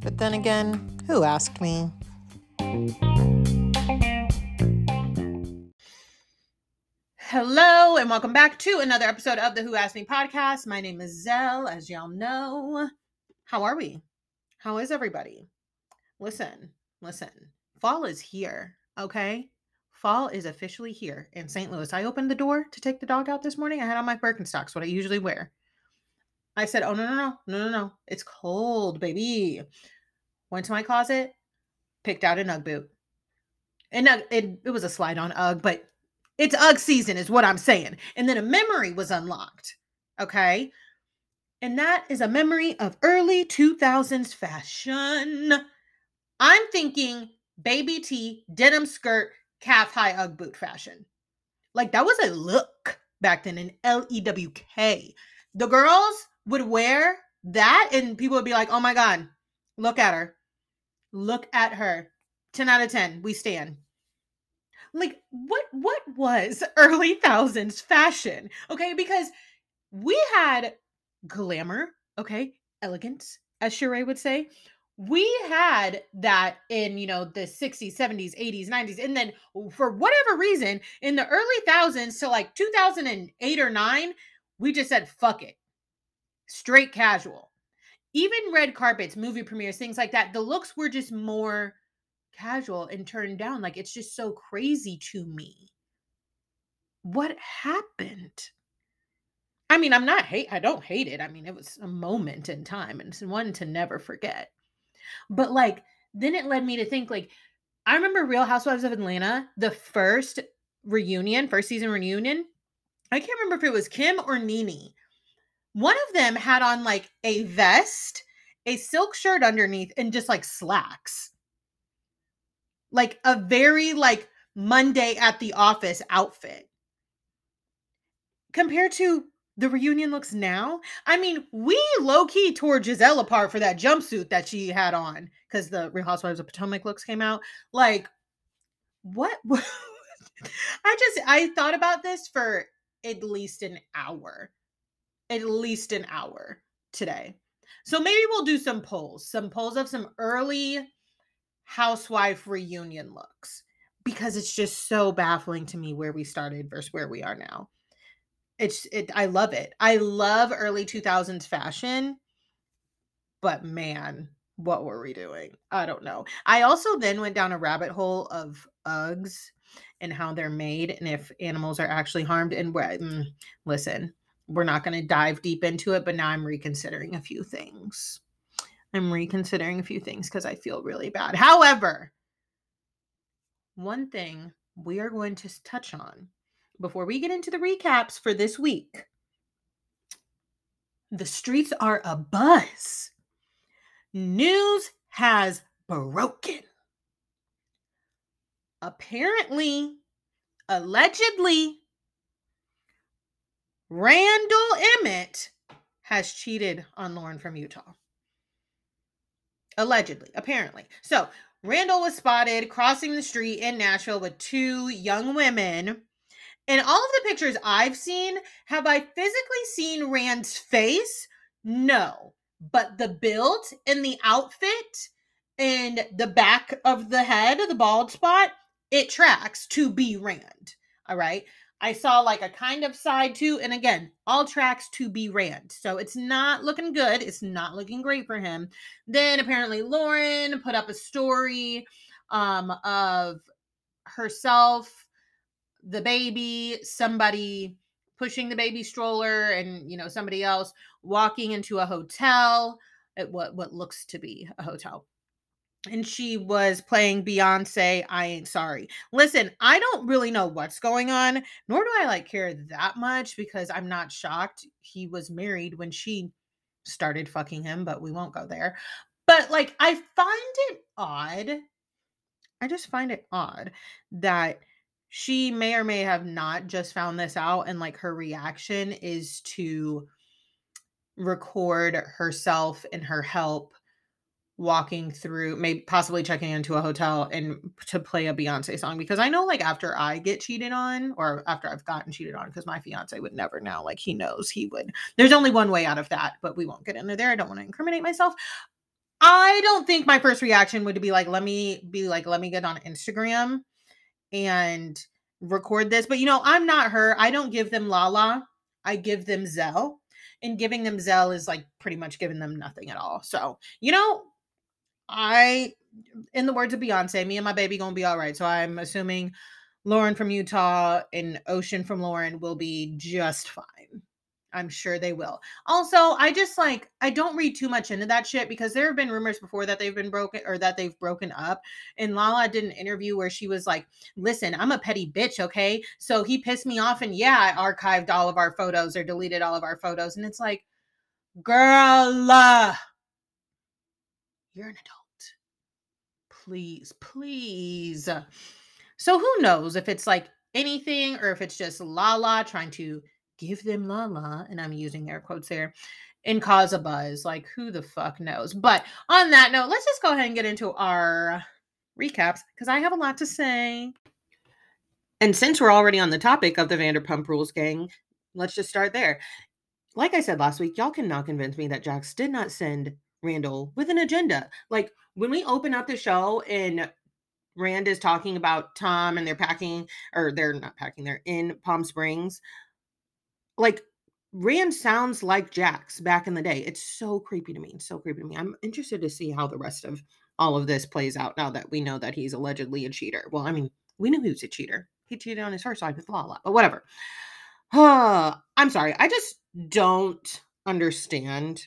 But then again, who asked me? Hello, and welcome back to another episode of the Who Asked Me podcast. My name is Zell, as y'all know. How are we? How is everybody? Listen, listen. Fall is here, okay? Fall is officially here in St. Louis. I opened the door to take the dog out this morning. I had on my Birkenstocks, what I usually wear. I said, Oh, no, no, no, no, no, no. It's cold, baby. Went to my closet, picked out an Ugg boot. And it, it was a slide on Ugg, but it's Ugg season, is what I'm saying. And then a memory was unlocked. Okay. And that is a memory of early 2000s fashion. I'm thinking baby tee, denim skirt, calf high Ugg boot fashion. Like that was a look back then in L E W K. The girls would wear that and people would be like, oh my God, look at her. Look at her. 10 out of 10. We stand like what what was early thousands fashion okay because we had glamour okay elegance as Sheree would say we had that in you know the 60s 70s 80s 90s and then for whatever reason in the early thousands to like 2008 or 9 we just said fuck it straight casual even red carpets movie premieres things like that the looks were just more casual and turned down. Like it's just so crazy to me. What happened? I mean, I'm not hate I don't hate it. I mean, it was a moment in time and it's one to never forget. But like then it led me to think like I remember Real Housewives of Atlanta, the first reunion, first season reunion. I can't remember if it was Kim or Nene. One of them had on like a vest, a silk shirt underneath, and just like slacks like a very like Monday at the office outfit. Compared to the reunion looks now. I mean, we low key tore Gizelle apart for that jumpsuit that she had on because the Real Housewives of Potomac looks came out. Like, what? I just I thought about this for at least an hour, at least an hour today. So maybe we'll do some polls, some polls of some early housewife reunion looks because it's just so baffling to me where we started versus where we are now. It's it I love it. I love early 2000s fashion. But man, what were we doing? I don't know. I also then went down a rabbit hole of Uggs and how they're made and if animals are actually harmed and mm, listen, we're not going to dive deep into it, but now I'm reconsidering a few things. I'm reconsidering a few things because I feel really bad. However, one thing we are going to touch on before we get into the recaps for this week the streets are a buzz. News has broken. Apparently, allegedly, Randall Emmett has cheated on Lauren from Utah. Allegedly, apparently. So Randall was spotted crossing the street in Nashville with two young women. In all of the pictures I've seen, have I physically seen Rand's face? No. But the build and the outfit and the back of the head, the bald spot, it tracks to be Rand. All right. I saw like a kind of side too. And again, all tracks to be Rand. So it's not looking good. It's not looking great for him. Then apparently Lauren put up a story um, of herself, the baby, somebody pushing the baby stroller, and you know, somebody else walking into a hotel at what what looks to be a hotel and she was playing Beyonce, I Ain't Sorry. Listen, I don't really know what's going on, nor do I like care that much because I'm not shocked he was married when she started fucking him, but we won't go there. But like, I find it odd. I just find it odd that she may or may have not just found this out, and like her reaction is to record herself and her help walking through, maybe possibly checking into a hotel and to play a Beyonce song because I know like after I get cheated on or after I've gotten cheated on because my fiance would never know like he knows he would. There's only one way out of that, but we won't get into there. I don't want to incriminate myself. I don't think my first reaction would be like let me be like let me get on Instagram and record this. But you know, I'm not her. I don't give them Lala. I give them Zell. And giving them Zell is like pretty much giving them nothing at all. So, you know, I, in the words of Beyonce, me and my baby gonna be all right. So I'm assuming Lauren from Utah and Ocean from Lauren will be just fine. I'm sure they will. Also, I just like I don't read too much into that shit because there have been rumors before that they've been broken or that they've broken up. And Lala did an interview where she was like, "Listen, I'm a petty bitch, okay? So he pissed me off and yeah, I archived all of our photos or deleted all of our photos." And it's like, "Girl, uh, you're an adult please, please. So who knows if it's like anything or if it's just Lala trying to give them Lala, and I'm using air quotes there, and cause a buzz. Like who the fuck knows? But on that note, let's just go ahead and get into our recaps because I have a lot to say. And since we're already on the topic of the Vanderpump Rules gang, let's just start there. Like I said last week, y'all cannot convince me that Jax did not send Randall with an agenda. Like when we open up the show and Rand is talking about Tom and they're packing, or they're not packing, they're in Palm Springs. Like Rand sounds like Jax back in the day. It's so creepy to me. It's so creepy to me. I'm interested to see how the rest of all of this plays out now that we know that he's allegedly a cheater. Well, I mean, we knew he was a cheater. He cheated on his first wife with Lala, but whatever. I'm sorry. I just don't understand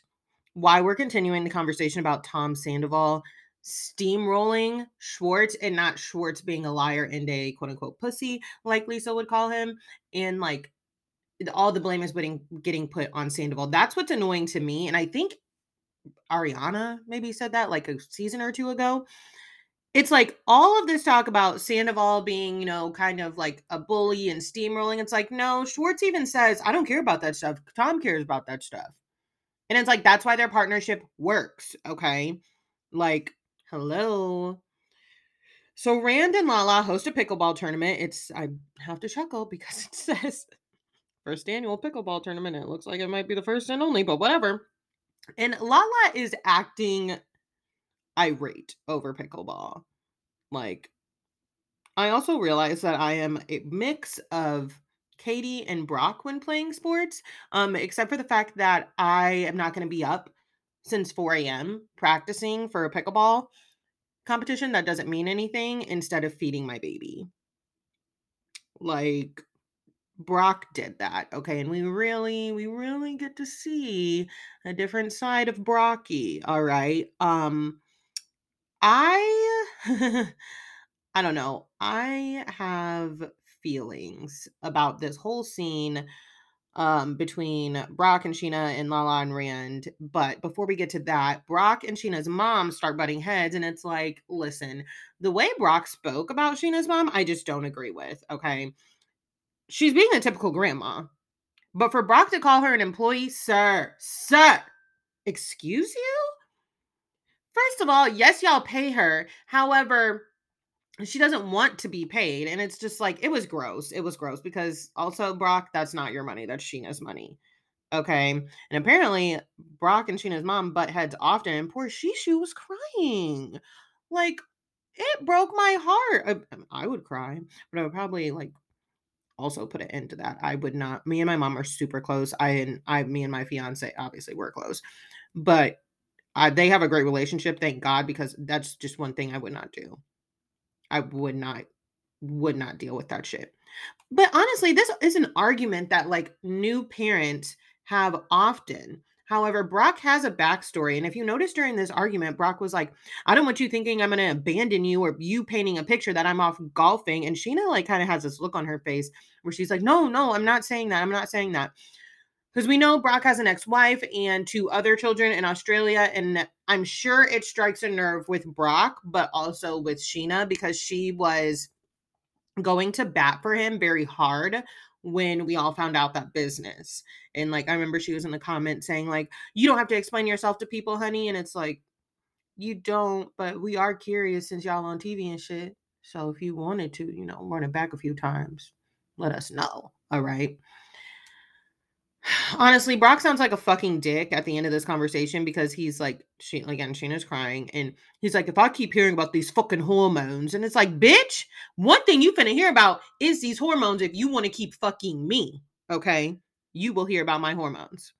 why we're continuing the conversation about Tom Sandoval steamrolling Schwartz and not Schwartz being a liar and a quote unquote pussy, like Lisa would call him, and like all the blame is getting getting put on Sandoval. That's what's annoying to me. And I think Ariana maybe said that like a season or two ago. It's like all of this talk about Sandoval being, you know, kind of like a bully and steamrolling. It's like, no, Schwartz even says, I don't care about that stuff. Tom cares about that stuff. And it's like, that's why their partnership works. Okay. Like, Hello. So Rand and Lala host a pickleball tournament. It's I have to chuckle because it says first annual pickleball tournament. It looks like it might be the first and only, but whatever. And Lala is acting irate over pickleball. Like I also realize that I am a mix of Katie and Brock when playing sports, um, except for the fact that I am not going to be up since 4 a.m. practicing for a pickleball competition that doesn't mean anything instead of feeding my baby. Like Brock did that, okay? And we really, we really get to see a different side of Brocky, all right? Um I I don't know. I have feelings about this whole scene um, between Brock and Scheana and Lala and Rand. But before we get to that, Brock and Scheana's mom start butting heads. And it's like, listen, the way Brock spoke about Scheana's mom, I just don't agree with. Okay. She's being a typical grandma. But for Brock to call her an employee, sir, sir, excuse you? First of all, yes, y'all pay her. However, she doesn't want to be paid and it's just like it was gross it was gross because also brock that's not your money that's scheana's money okay? And apparently brock and scheana's mom butt heads often and poor shishu was crying. Like it broke my heart. I, um, I would cry but i would probably like also put an end to that. I would not me and my mom are super close i and i me and my fiance obviously we're close but I, they have a great relationship thank god because that's just one thing i would not do I would not would not deal with that shit. But honestly, this is an argument that like new parents have often. However, Brock has a backstory. And if you notice during this argument, Brock was like, I don't want you thinking I'm going to abandon you or you painting a picture that I'm off golfing. And Scheana, like, kind of has this look on her face where she's like, No, no, I'm not saying that. I'm not saying that because we know Brock has an ex wife and two other children in Australia. And I'm sure it strikes a nerve with Brock, but also with Scheana because she was going to bat for him very hard when we all found out that business. And like, I remember she was in the comments saying, like, you don't have to explain yourself to people, honey. And it's like, You don't, but we are curious since y'all on TV and shit. So if you wanted to, you know, run it back a few times, let us know. All right. Honestly, Brock sounds like a fucking dick at the end of this conversation because he's like, she again, Scheana's crying, and he's like, if I keep hearing about these fucking hormones, and it's like, bitch, one thing you finna hear about is these hormones if you want to keep fucking me, okay? You will hear about my hormones.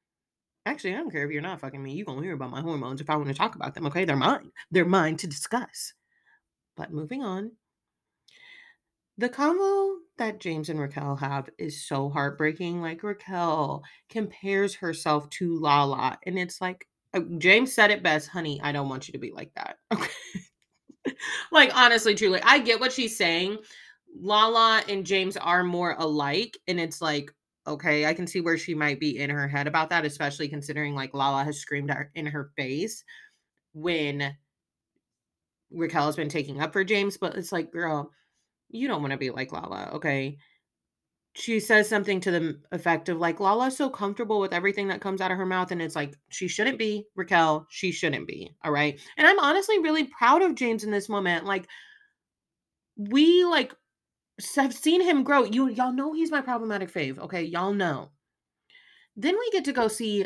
Actually, I don't care if you're not fucking me. You're gonna hear about my hormones if I want to talk about them, okay? They're mine. They're mine to discuss. But moving on. The convo that James and Raquel have is so heartbreaking. Like Raquel compares herself to Lala, and it's like uh, James said it best, honey. I don't want you to be like that. Okay. like honestly, truly, I get what she's saying. Lala and James are more alike, and it's like okay, I can see where she might be in her head about that, especially considering like Lala has screamed in her face when Raquel has been taking up for James. But it's like, girl, you don't want to be like Lala, okay? She says something to the effect of like Lala's so comfortable with everything that comes out of her mouth, and it's like she shouldn't be Raquel. She shouldn't be. All right. And I'm honestly really proud of James in this moment. Like, we like have seen him grow. You y'all know he's my problematic fave. Okay, y'all know. Then we get to go see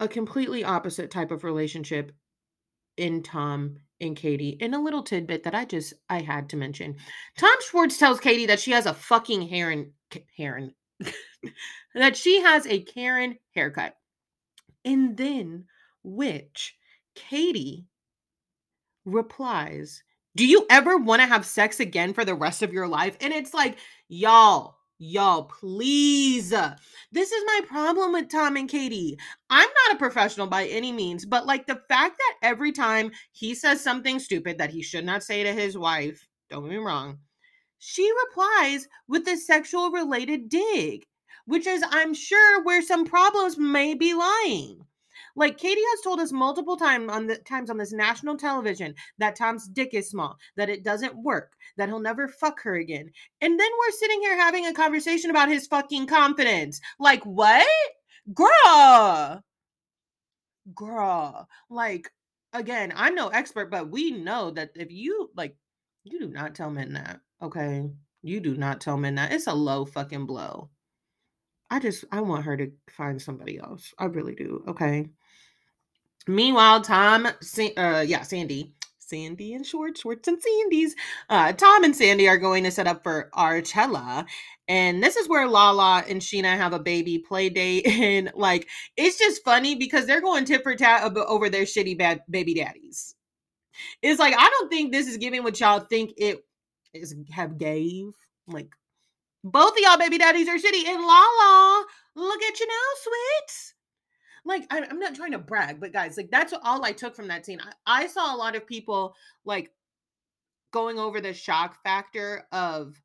a completely opposite type of relationship in Tom and Katie in a little tidbit that I just I had to mention. Tom Schwartz tells Katie that she has a fucking Heron Heron that she has a Karen haircut. And then which Katie replies, "Do you ever want to have sex again for the rest of your life?" And it's like, y'all, Y'all, please. This is my problem with Tom and Katie. I'm not a professional by any means, but like the fact that every time he says something stupid that he should not say to his wife, don't get me wrong, she replies with a sexual related dig, which is, I'm sure, where some problems may be lying. Like Katie has told us multiple times on the times on this national television that Tom's dick is small, that it doesn't work, that he'll never fuck her again. And then we're sitting here having a conversation about his fucking confidence. Like what? Girl. Girl. Like again, I'm no expert, but we know that if you like you do not tell men that, okay? You do not tell men that. It's a low fucking blow. I just I want her to find somebody else. I really do. Okay. Meanwhile, Tom, uh, yeah, Sandy, Sandy and Short, Shorts and Sandy's, uh, Tom and Sandy are going to set up for Archella. And this is where Lala and Scheana have a baby play date. And like, it's just funny because they're going tit for tat over their shitty bad baby daddies. It's like, I don't think this is giving what y'all think it is have gave. Like, both of y'all baby daddies are shitty. And Lala, look at you now, sweet like I'm not trying to brag, but guys, like that's all I took from that scene. I, I saw a lot of people like going over the shock factor of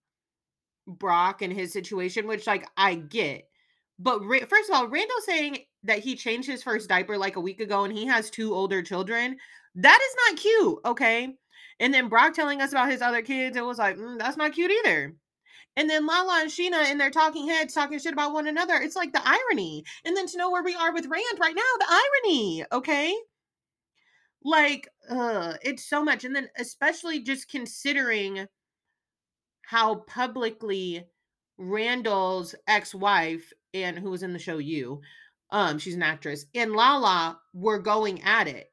Brock and his situation, which like I get. But first of all, Randall saying that he changed his first diaper like a week ago and he has two older children, that is not cute, okay? And then Brock telling us about his other kids, it was like, mm, that's not cute either. And then Lala and Scheana and their talking heads talking shit about one another. It's like the irony. And then to know where we are with Rand right now, the irony. Okay. Like, uh, it's so much. And then especially just considering how publicly Randall's ex-wife and who was in the show you, um, she's an actress, and Lala were going at it.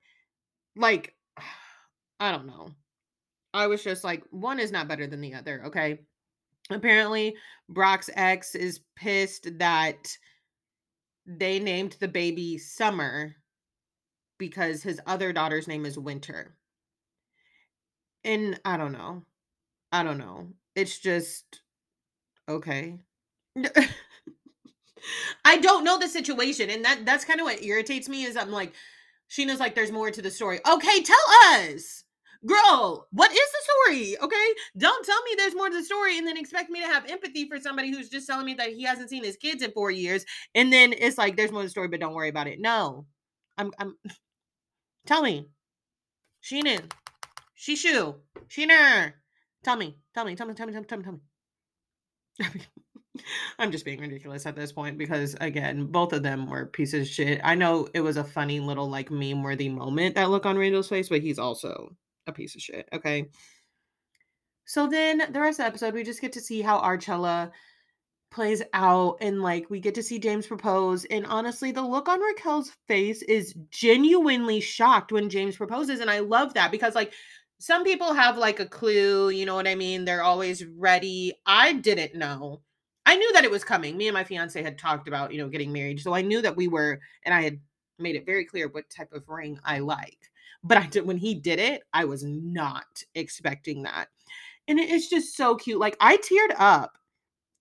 Like, I don't know. I was just like, one is not better than the other, okay? Apparently Brock's ex is pissed that they named the baby Summer because his other daughter's name is Winter. And I don't know. I don't know. It's just okay. I don't know the situation and that that's kind of what irritates me is I'm like Scheana's like there's more to the story. Okay, tell us girl, what is the story? Okay. Don't tell me there's more to the story and then expect me to have empathy for somebody who's just telling me that he hasn't seen his kids in four years. And then it's like, there's more to the story, but don't worry about it. No. I'm, I'm, tell me. Scheana. Shishu. Scheana. Tell me. Tell me. Tell me. Tell me. Tell me. Tell me. Tell me. I'm just being ridiculous at this point because again, both of them were pieces of shit. I know it was a funny little like meme worthy moment that look on Randall's face, but he's also a piece of shit. Okay. So then the rest of the episode, we just get to see how Archella plays out and like we get to see James propose. And honestly, the look on Raquel's face is genuinely shocked when James proposes. And I love that because like some people have like a clue, you know what I mean? They're always ready. I didn't know. I knew that it was coming. Me and my fiance had talked about, you know, getting married. So I knew that we were, and I had made it very clear what type of ring I like. But I did when he did it, I was not expecting that. And it's just so cute. Like I teared up.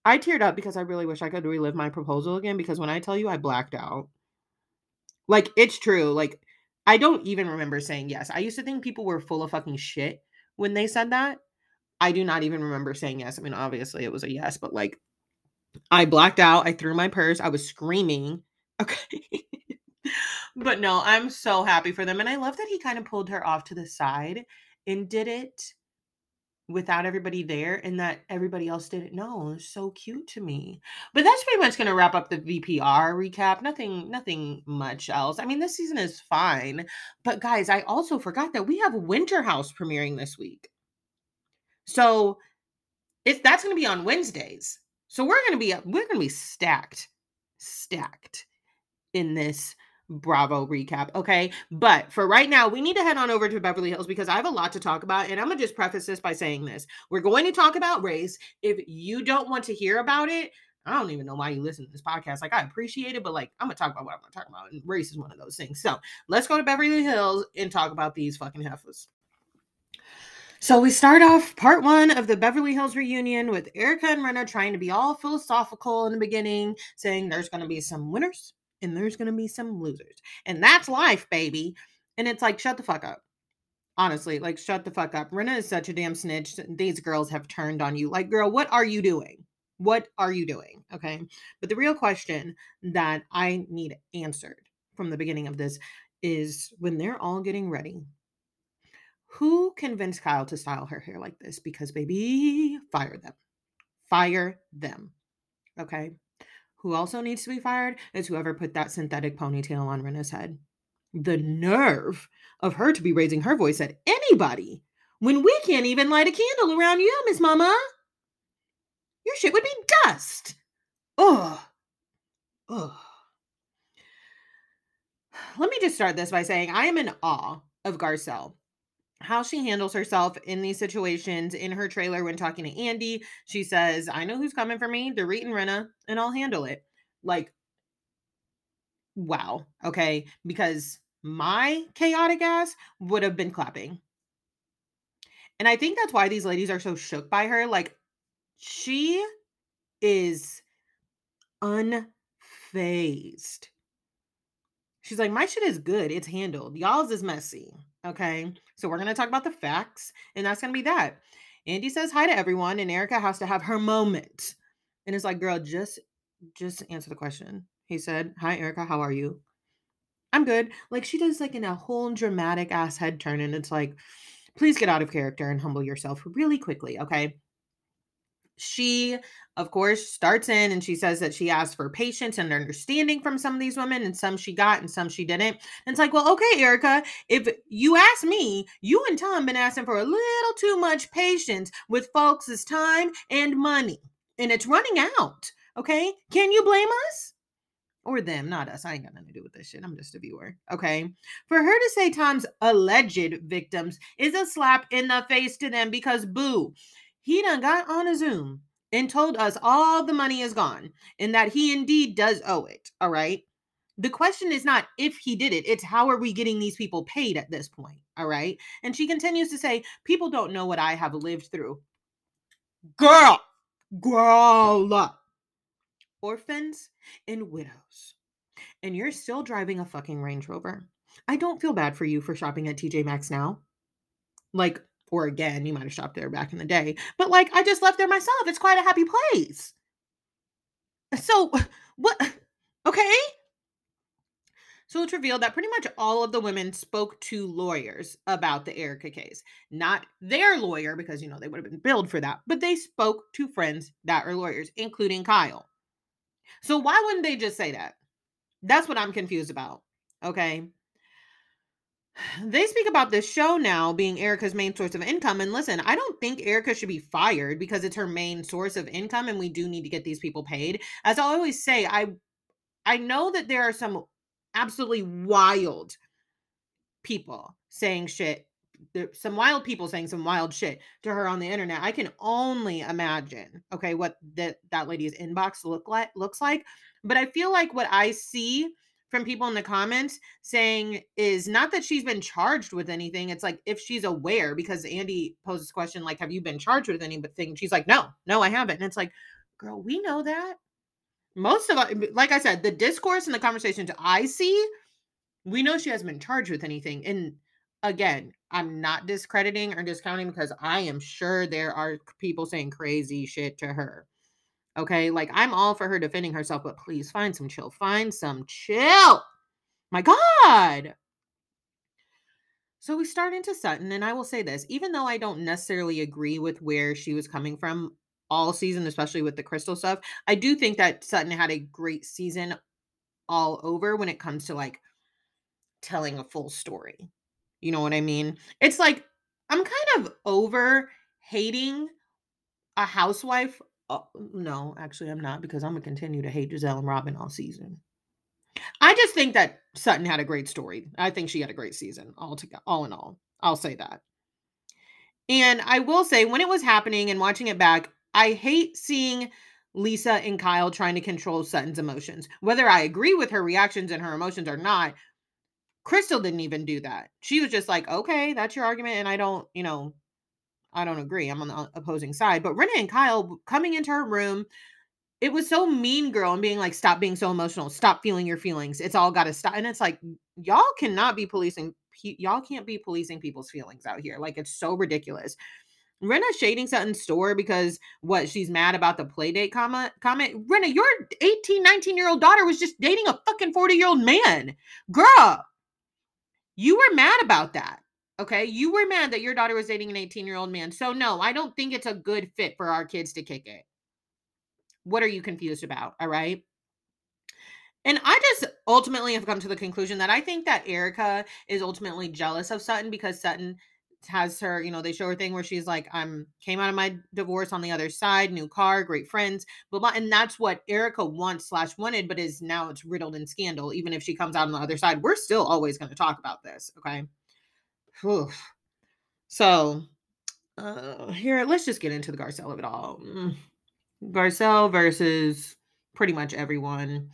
I teared up because I really wish I could relive my proposal again because when I tell you I blacked out. Like it's true. Like I don't even remember saying yes. I used to think people were full of fucking shit when they said that. I do not even remember saying yes. I mean, obviously it was a yes, but like I blacked out. I threw my purse. I was screaming. Okay. But no, I'm so happy for them. And I love that he kind of pulled her off to the side and did it without everybody there and that everybody else didn't know. It's so cute to me. But that's pretty much going to wrap up the VPR recap. Nothing nothing much else. I mean, this season is fine. But guys, I also forgot that we have Winter House premiering this week. So, it's that's going to be on Wednesdays. So we're going to be we're going to be stacked, stacked in this Bravo recap. Okay. But for right now, we need to head on over to Beverly Hills because I have a lot to talk about. And I'm going to just preface this by saying this we're going to talk about race. If you don't want to hear about it, I don't even know why you listen to this podcast. Like, I appreciate it, but like, I'm going to talk about what I'm going to talk about. And race is one of those things. So let's go to Beverly Hills and talk about these fucking heifers. So we start off part one of the Beverly Hills reunion with Erika and Rinna trying to be all philosophical in the beginning, saying there's going to be some winners and there's going to be some losers. And that's life, baby. And it's like, shut the fuck up. Honestly, like, shut the fuck up. Rinna is such a damn snitch. These girls have turned on you. Like, girl, what are you doing? What are you doing? Okay. But the real question that I need answered from the beginning of this is when they're all getting ready who convinced Kyle to style her hair like this? Because, baby, fire them. Fire them. Okay. Who also needs to be fired is whoever put that synthetic ponytail on Rinna's head. The nerve of her to be raising her voice at anybody when we can't even light a candle around you, Miss Mama. Your shit would be dust. Ugh. Ugh. Let me just start this by saying I am in awe of Garcelle how she handles herself in these situations in her trailer when talking to Andy. She says, I know who's coming for me, Dorit and Rinna, and I'll handle it. Like, wow. Okay. Because my chaotic ass would have been clapping. And I think that's why these ladies are so shook by her. Like, she is unfazed. She's like, my shit is good. It's handled. Y'all's is messy. Okay. So we're going to talk about the facts, and that's going to be that. Andy says hi to everyone, and Erika has to have her moment. And it's like, girl, just just answer the question. He said, Hi, Erika, how are you? I'm good. Like she does like in a whole dramatic ass head turn, and it's like, please get out of character and humble yourself really quickly. Okay she of course starts in and she says that she asked for patience and understanding from some of these women and some she got and some she didn't and it's like well okay erika if you ask me you and tom been asking for a little too much patience with folks' time and money and it's running out okay can you blame us or them, not us. I ain't got nothing to do with this shit. I'm just a viewer. Okay. For her to say Tom's alleged victims is a slap in the face to them because boo, he done got on a Zoom and told us all the money is gone and that he indeed does owe it. All right. The question is not if he did it, it's how are we getting these people paid at this point? All right. And she continues to say, People don't know what I have lived through. Girl, girl, orphans and widows. And you're still driving a fucking Range Rover. I don't feel bad for you for shopping at TJ Maxx now. Like, or again, you might have shopped there back in the day, but like I just left there myself. It's quite a happy place. So, what? Okay. So it's revealed that pretty much all of the women spoke to lawyers about the Erika case. Not their lawyer, because, you know, they would have been billed for that, but they spoke to friends that are lawyers, including Kyle. So why wouldn't they just say that? That's what I'm confused about. Okay. They speak about this show now being Erika's main source of income. And listen, I don't think Erika should be fired because it's her main source of income and we do need to get these people paid. As I always say, I I know that there are some absolutely wild people saying shit some wild people saying some wild shit to her on the internet. I can only imagine, okay, what that that lady's inbox look like looks like. But I feel like what I see from people in the comments saying is not that she's been charged with anything. It's like if she's aware, because Andy poses question like, "Have you been charged with anything?" She's like, "No, no, I haven't." And it's like, girl, we know that. Most of, like I said, the discourse and the conversations I see, we know she hasn't been charged with anything. And again, I'm not discrediting or discounting because I am sure there are people saying crazy shit to her. Okay, like I'm all for her defending herself, but please find some chill. Find some chill. My God. So we start into Sutton, and I will say this even though I don't necessarily agree with where she was coming from all season, especially with the crystal stuff, I do think that Sutton had a great season all over when it comes to like telling a full story. You know what I mean? It's like I'm kind of over hating a housewife. Oh, no, actually, I'm not because I'm gonna continue to hate Gizelle and Robyn all season. I just think that Sutton had a great story. I think she had a great season all together, all in all. I'll say that. And I will say, when it was happening and watching it back, I hate seeing Lisa and Kyle trying to control Sutton's emotions. Whether I agree with her reactions and her emotions or not, Crystal didn't even do that. She was just like, okay, that's your argument. And I don't, you know, I don't agree. I'm on the opposing side. But Rinna and Kyle coming into her room, it was so mean girl and being like, stop being so emotional. Stop feeling your feelings. It's all got to stop. And it's like, y'all cannot be policing. Y'all can't be policing people's feelings out here. Like, it's so ridiculous. Rinna shading Sutton's store because what she's mad about the playdate comment comment. Rinna, your 18, 19 year old daughter was just dating a fucking 40 year old man. Girl, you were mad about that. Okay. You were mad that your daughter was dating an 18 year old man. So, no, I don't think it's a good fit for our kids to kick it. What are you confused about? All right. And I just ultimately have come to the conclusion that I think that Erika is ultimately jealous of Sutton because Sutton has her, you know, they show her thing where she's like, I'm came out of my divorce on the other side, new car, great friends, blah blah. And that's what Erika wants slash wanted, but is now it's riddled in scandal. Even if she comes out on the other side, we're still always going to talk about this. Okay. Whew. So uh here, let's just get into the Garcelle of it all. Mm. Garcelle versus pretty much everyone.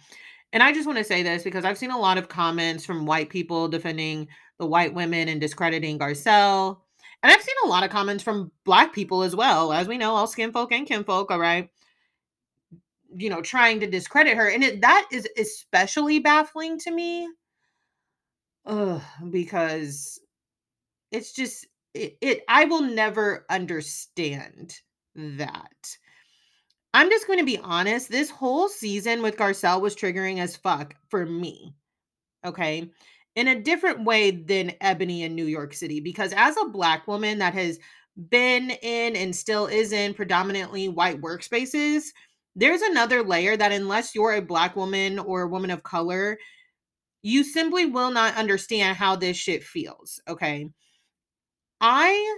And I just want to say this because I've seen a lot of comments from white people defending the white women and discrediting Garcelle. And I've seen a lot of comments from black people as well. As we know, all skin folk and kinfolk, all right, you know, trying to discredit her. And it, that is especially baffling to me. Ugh, because it's just it, it I will never understand that. I'm just going to be honest. This whole season with Garcelle was triggering as fuck for me. Okay in a different way than Eboni in New York City. Because as a Black woman that has been in and still is in predominantly white workspaces, there's another layer that, unless you're a Black woman or a woman of color, you simply will not understand how this shit feels. Okay. I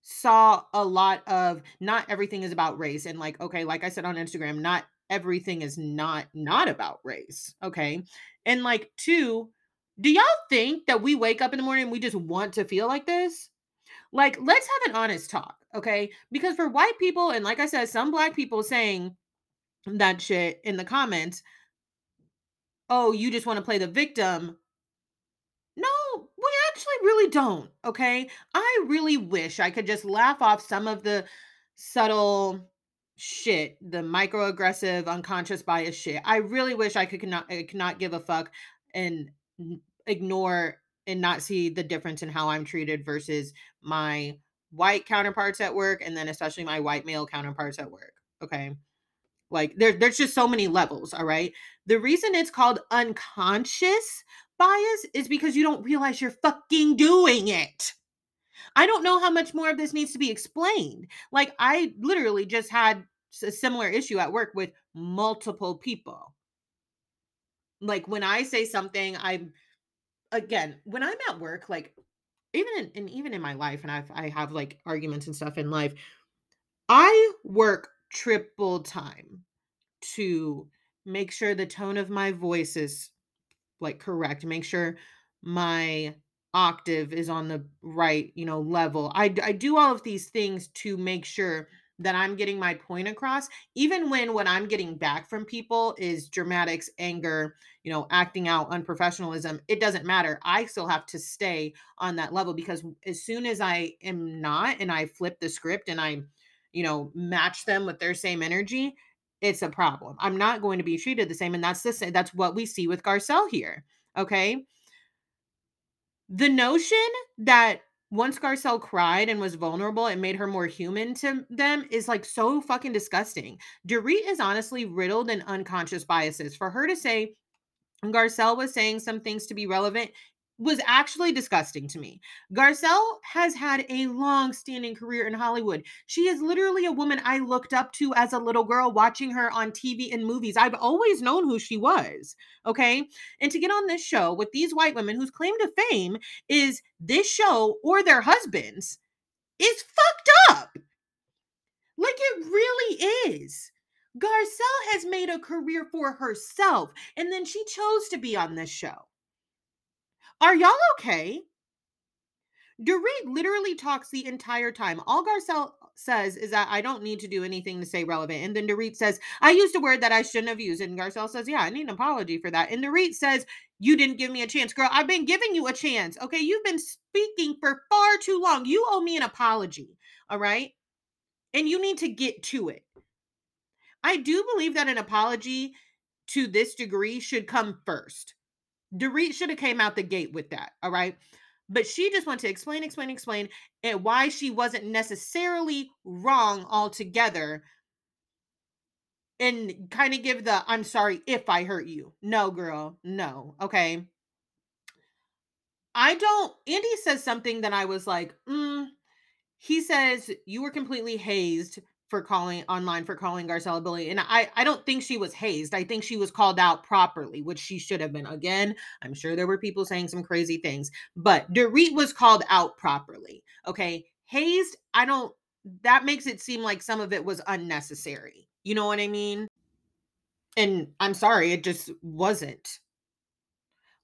saw a lot of not everything is about race and like okay like i said on instagram not everything is not not about race okay and like two do y'all think that we wake up in the morning and we just want to feel like this? Like, let's have an honest talk, okay? Because for white people, and like I said, some black people saying that shit in the comments, oh, you just want to play the victim. We actually really don't, okay? I really wish I could just laugh off some of the subtle shit, the microaggressive, unconscious bias shit. I really wish I could not, I could not give a fuck and ignore and not see the difference in how I'm treated versus my white counterparts at work and then especially my white male counterparts at work. Okay. Like there, there's just so many levels. All right. The reason it's called unconscious bias is because you don't realize you're fucking doing it. I don't know how much more of this needs to be explained. Like, I literally just had a similar issue at work with multiple people. Like, when I say something, I'm again, when I'm at work, like, even in, and even in my life, and I've I have like arguments and stuff in life, I work triple time to make sure the tone of my voice is like correct, make sure my octave is on the right, you know, level. I I do all of these things to make sure that I'm getting my point across, even when what I'm getting back from people is dramatics, anger, you know, acting out, unprofessionalism. It doesn't matter. I still have to stay on that level because as soon as I am not and I flip the script and I, you know, match them with their same energy, it's a problem. I'm not going to be treated the same. And that's the same. That's what we see with Garcelle here. Okay. The notion that once Garcelle cried and was vulnerable, it made her more human to them is like so fucking disgusting. Dorit is honestly riddled in unconscious biases. For her to say Garcelle was saying some things to be relevant was actually disgusting to me. Garcelle has had a long standing career in Hollywood. She is literally a woman I looked up to as a little girl watching her on TV and movies. I've always known who she was. Okay. And to get on this show with these white women whose claim to fame is this show or their husbands is fucked up. Like it really is. Garcelle has made a career for herself and then she chose to be on this show. Are y'all okay? Dorit literally talks the entire time. All Garcelle says is that I don't need to do anything to stay relevant. And then Dorit says, I used a word that I shouldn't have used. And Garcelle says, Yeah, I need an apology for that. And Dorit says, You didn't give me a chance. Girl, I've been giving you a chance. Okay. You've been speaking for far too long. You owe me an apology. All right. And you need to get to it. I do believe that an apology to this degree should come first. Dorit should have came out the gate with that. All right. But she just wanted to explain, explain, explain, and why she wasn't necessarily wrong altogether. And kind of give the I'm sorry if I hurt you. No, girl. No. Okay. I don't. Andy says something that I was like, mm. he says, You were completely hazed for calling online for calling Garcelle a bully. And I, I don't think she was hazed. I think she was called out properly, which she should have been. Again, I'm sure there were people saying some crazy things, but Dorit was called out properly. Okay. Hazed, I don't, that makes it seem like some of it was unnecessary. You know what I mean? And I'm sorry, it just wasn't.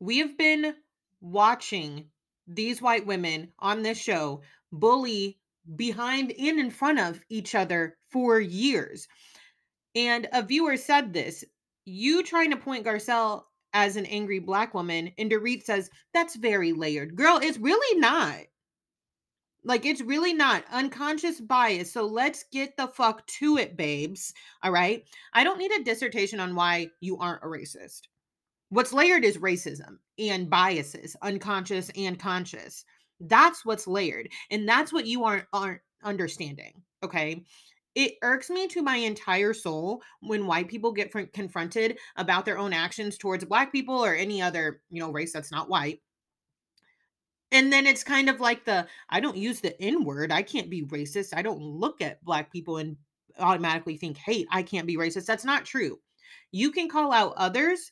We have been watching these white women on this show bully behind and in front of each other for years. And a viewer said this you trying to point Garcelle as an angry black woman, and Dorit says, that's very layered. Girl, it's really not. Like, it's really not unconscious bias. So let's get the fuck to it, babes. All right. I don't need a dissertation on why you aren't a racist. What's layered is racism and biases, unconscious and conscious. That's what's layered. And that's what you aren't aren't understanding. Okay. It irks me to my entire soul when white people get fr- confronted about their own actions towards black people or any other, you know, race that's not white. And then it's kind of like the I don't use the N word. I can't be racist. I don't look at black people and automatically think hate. I can't be racist. That's not true. You can call out others,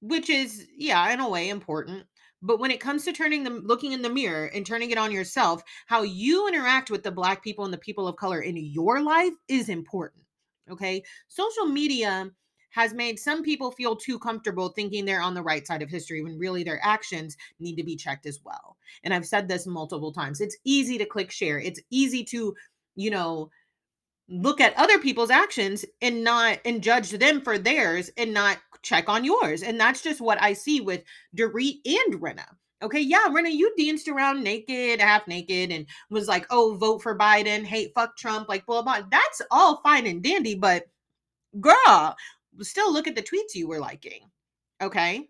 which is, yeah, in a way important. But when it comes to turning them looking in the mirror and turning it on yourself, how you interact with the black people and the people of color in your life is important. Okay. Social media has made some people feel too comfortable thinking they're on the right side of history when really their actions need to be checked as well. And I've said this multiple times. It's easy to click share. It's easy to, you know, look at other people's actions and not and judge them for theirs and not check on yours. And that's just what I see with Dorit and Rinna. Okay, yeah, Rinna, you danced around naked, half naked, and was like, oh, vote for Biden, hate, fuck Trump, like, blah, blah. That's all fine and dandy, but girl, still look at the tweets you were liking. Okay.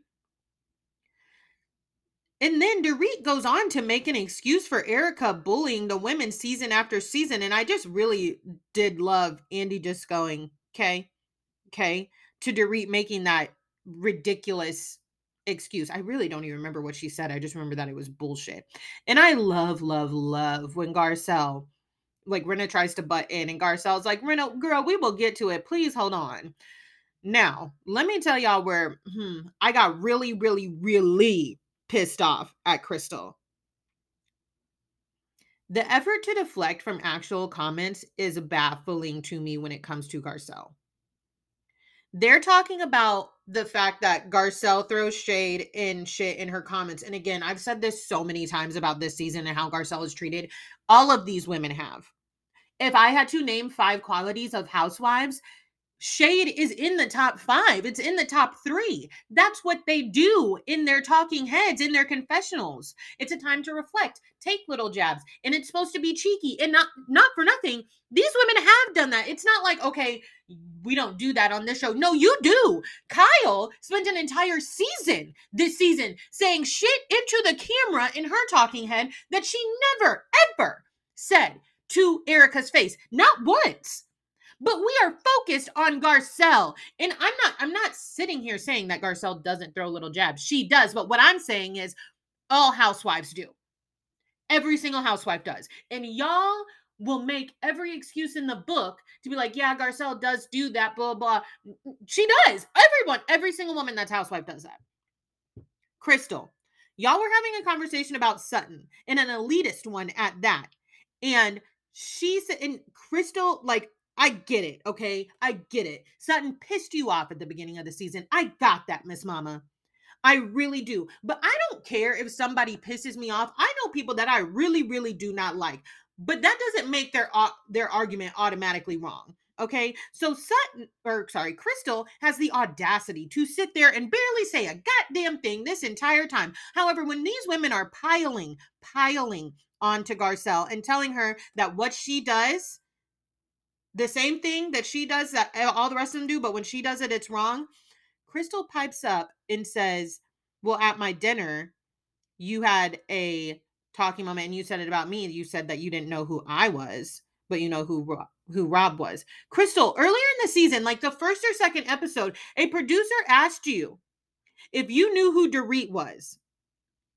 And then Dorit goes on to make an excuse for Erika bullying the women season after season. And I just really did love Andy just going, okay, okay, to Dorit making that ridiculous excuse. I really don't even remember what she said. I just remember that it was bullshit. And I love, love, love when Garcelle, like Rinna tries to butt in and Garcelle's like, Rinna, girl, we will get to it. Please hold on. Now, let me tell y'all where hmm, I got really, really, really pissed off at Crystal. The effort to deflect from actual comments is baffling to me when it comes to Garcelle. They're talking about the fact that Garcelle throws shade and shit in her comments. And again, I've said this so many times about this season and how Garcelle is treated. All of these women have. If I had to name five qualities of housewives, Shade is in the top five. It's in the top three. That's what they do in their talking heads, in their confessionals. It's a time to reflect, take little jabs, and it's supposed to be cheeky and not not for nothing. These women have done that. It's not like okay, we don't do that on this show. No, you do. Kyle spent an entire season this season saying shit into the camera in her talking head that she never ever said to Erika's face, not once but we are focused on Garcelle. And I'm not I'm not sitting here saying that Garcelle doesn't throw little jabs. She does, but what I'm saying is all housewives do. Every single housewife does. And y'all will make every excuse in the book to be like, yeah, Garcelle does do that, blah, blah. She does. Everyone, every single woman that's housewife does that. Crystal, y'all were having a conversation about Sutton and an elitist one at that. And she said, and Crystal, like, I get it, okay? I get it. Sutton pissed you off at the beginning of the season. I got that, Miss Mama. I really do. But I don't care if somebody pisses me off. I know people that I really, really do not like. But that doesn't make their their argument automatically wrong. Okay, so Sutton, or sorry, Crystal has the audacity to sit there and barely say a goddamn thing this entire time. However, when these women are piling, piling onto Garcelle and telling her that what she does the same thing that she does that uh, all the rest of them do, but when she does it, it's wrong. Crystal pipes up and says, Well, at my dinner, you had a talking moment and you said it about me. You said that you didn't know who I was, but you know who who Rob was. Crystal, earlier in the season, like the first or second episode, a producer asked you if you knew who Dorit was.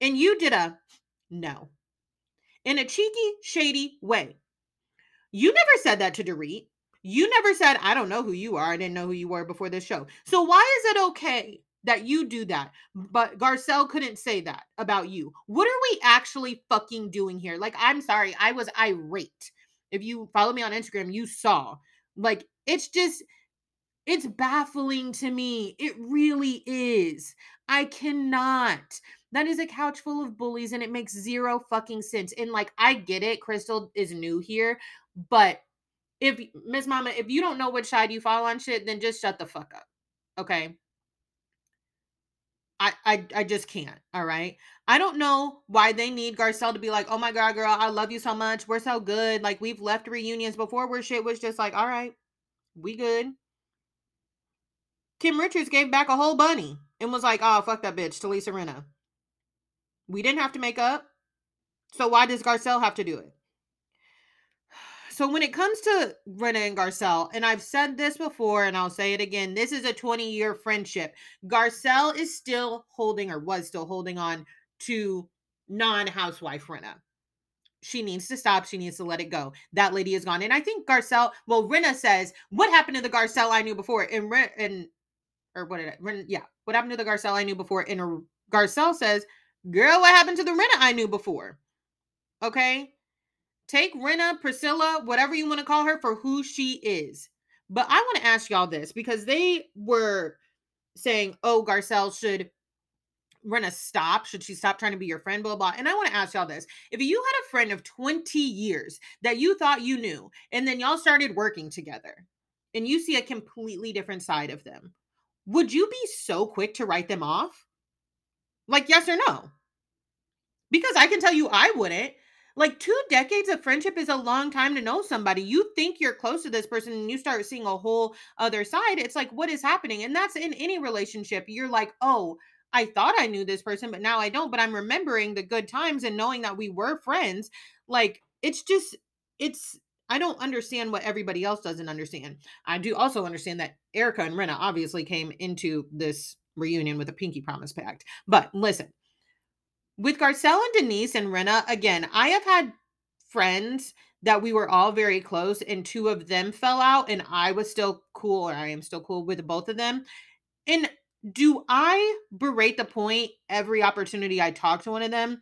And you did a no. In a cheeky, shady way. You never said that to Dorit. You never said, I don't know who you are. I didn't know who you were before this show. So why is it okay that you do that? But Garcelle couldn't say that about you. What are we actually fucking doing here? Like, I'm sorry, I was irate. If you follow me on Instagram, you saw. Like, it's just, it's baffling to me. It really is. I cannot. That is a couch full of bullies and it makes zero fucking sense. And like, I get it. Crystal is new here, but if Miss Mama, if you don't know which side you fall on shit, then just shut the fuck up. Okay. I, I I just can't. All right. I don't know why they need Garcelle to be like, oh my god, girl, I love you so much. We're so good. Like we've left reunions before where shit was just like, all right, we good. Kim Richards gave back a whole bunny and was like, oh fuck that bitch to Lisa Rinna. We didn't have to make up. So why does Garcelle have to do it? So when it comes to Rinna and Garcelle, and I've said this before and I'll say it again, this is a 20 year friendship. Garcelle is still holding or was still holding on to non housewife Rinna. She needs to stop. She needs to let it go. That lady is gone. And I think Garcelle, well, Rinna says, what happened to the Garcelle I knew before? And, and or what did I, yeah, what happened to the Garcelle I knew before? And Garcelle says, girl, what happened to the Rinna I knew before? Okay Take Rinna, Priscilla, whatever you want to call her, for who she is. But I want to ask y'all this because they were saying, oh, Garcelle should Rinna stop. Should she stop trying to be your friend? Blah, blah. And I want to ask y'all this. If you had a friend of 20 years that you thought you knew, and then y'all started working together, and you see a completely different side of them, would you be so quick to write them off? Like, yes or no? Because I can tell you I wouldn't. Like two decades of friendship is a long time to know somebody. You think you're close to this person and you start seeing a whole other side. It's like, what is happening? And that's in any relationship. You're like, oh, I thought I knew this person, but now I don't. But I'm remembering the good times and knowing that we were friends. Like, it's just, it's, I don't understand what everybody else doesn't understand. I do also understand that Erika and Rinna obviously came into this reunion with a pinky promise pact. But listen, with Garcelle and Denise and Rinna, again, I have had friends that we were all very close and two of them fell out and I was still cool or I am still cool with both of them. And do I berate the point every opportunity I talk to one of them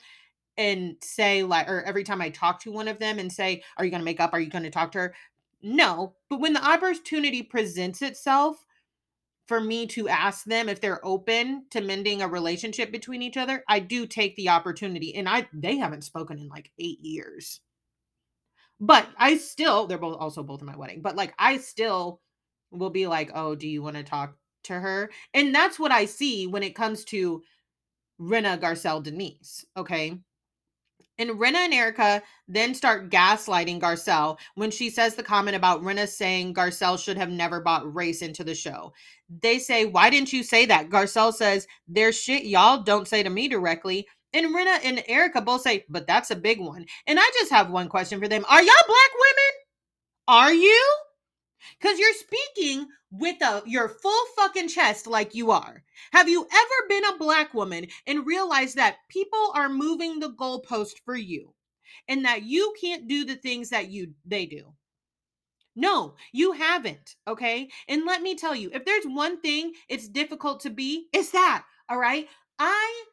and say like or every time I talk to one of them and say, Are you gonna make up? Are you gonna talk to her? No. But when the opportunity presents itself for me to ask them if they're open to mending a relationship between each other, I do take the opportunity. And I they haven't spoken in like eight years. But I still, they're both also both in my wedding, but like I still will be like, oh, do you want to talk to her? And that's what I see when it comes to Rinna Garcelle Denise. Okay. And Rinna and Erika then start gaslighting Garcelle when she says the comment about Rinna saying Garcelle should have never bought race into the show. They say, Why didn't you say that? Garcelle says, There's shit y'all don't say to me directly. And Rinna and Erika both say, But that's a big one. And I just have one question for them Are y'all black women? Are you? Because you're speaking with a, your full fucking chest like you are. Have you ever been a black woman and realized that people are moving the goalpost for you and that you can't do the things that you they do? No, you haven't. Okay. And let me tell you, if there's one thing it's difficult to be, it's that. All right. I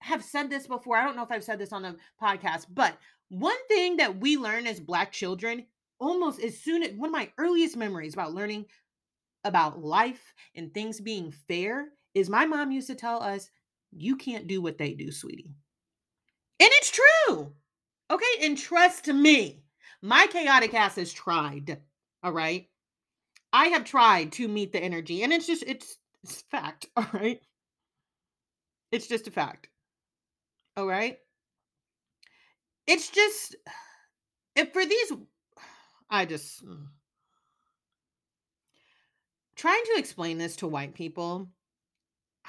have said this before. I don't know if I've said this on a podcast, but one thing that we learn as black children almost as soon as one of my earliest memories about learning about life and things being fair is my mom used to tell us, you can't do what they do, sweetie. And it's true. Okay. And trust me, my chaotic ass has tried. All right. I have tried to meet the energy, and it's just, it's, it's fact. All right. It's just a fact. All right. It's just, if for these, I just, mm. trying to explain this to white people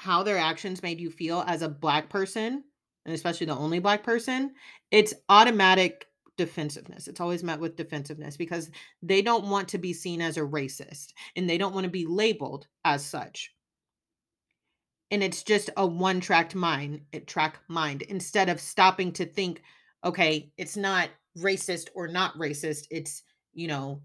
how their actions made you feel as a black person and especially the only black person it's automatic defensiveness it's always met with defensiveness because they don't want to be seen as a racist and they don't want to be labeled as such and it's just a one tracked mind eh, track mind instead of stopping to think okay it's not racist or not racist it's you know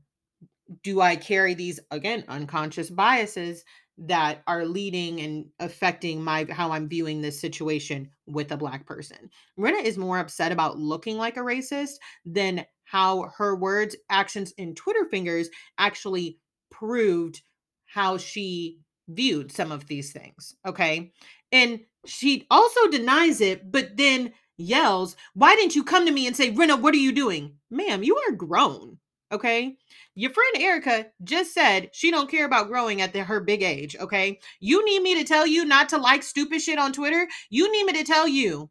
do I carry these again unconscious biases that are leading and affecting my how I'm viewing this situation with a black person. Rinna is more upset about looking like a racist than how her words, actions, and Twitter fingers actually proved how she viewed some of these things. Okay. And she also denies it, but then yells, Why didn't you come to me and say, Rinna, what are you doing? Ma'am, you are grown. Okay. Your friend erika just said she don't care about growing at the, her big age. Okay. You need me to tell you not to like stupid shit on Twitter. You need me to tell you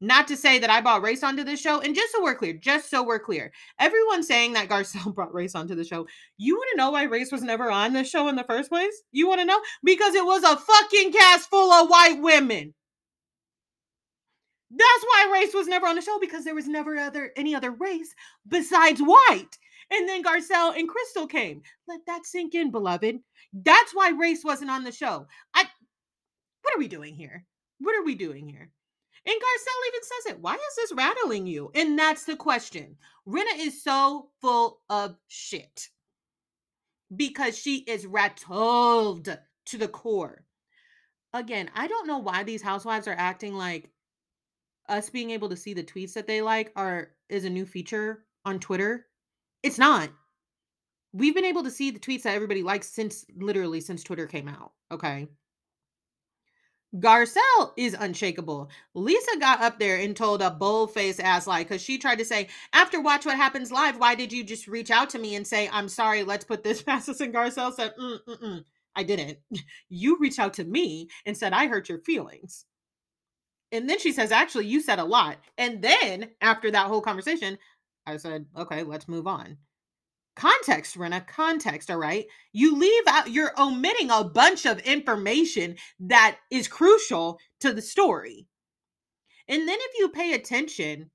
not to say that I brought race onto the show. And just so we're clear, just so we're clear, everyone saying that Garcelle brought race onto the show, you want to know why race was never on the show in the first place? You want to know? Because it was a fucking cast full of white women. That's why race was never on the show because there was never other any other race besides white. And then Garcelle and Crystal came. Let that sink in, beloved. That's why race wasn't on the show. I what are we doing here? What are we doing here? And Garcelle even says it. Why is this rattling you? And that's the question. Rinna is so full of shit because she is rattled to the core. Again, I don't know why these housewives are acting like us being able to see the tweets that they like are is a new feature on Twitter. It's not. We've been able to see the tweets that everybody likes since literally since Twitter came out. Okay. Garcelle is unshakable. Lisa got up there and told a bold face ass lie because she tried to say, after Watch What Happens Live, why did you just reach out to me and say, I'm sorry, let's put this past us? And Garcelle said, mm, mm, mm, I didn't. You reached out to me and said, I hurt your feelings. And then she says, actually, you said a lot. And then after that whole conversation, I said, okay, let's move on. Context, Rinna, context, all right? You leave out, you're omitting a bunch of information that is crucial to the story. And then if you pay attention,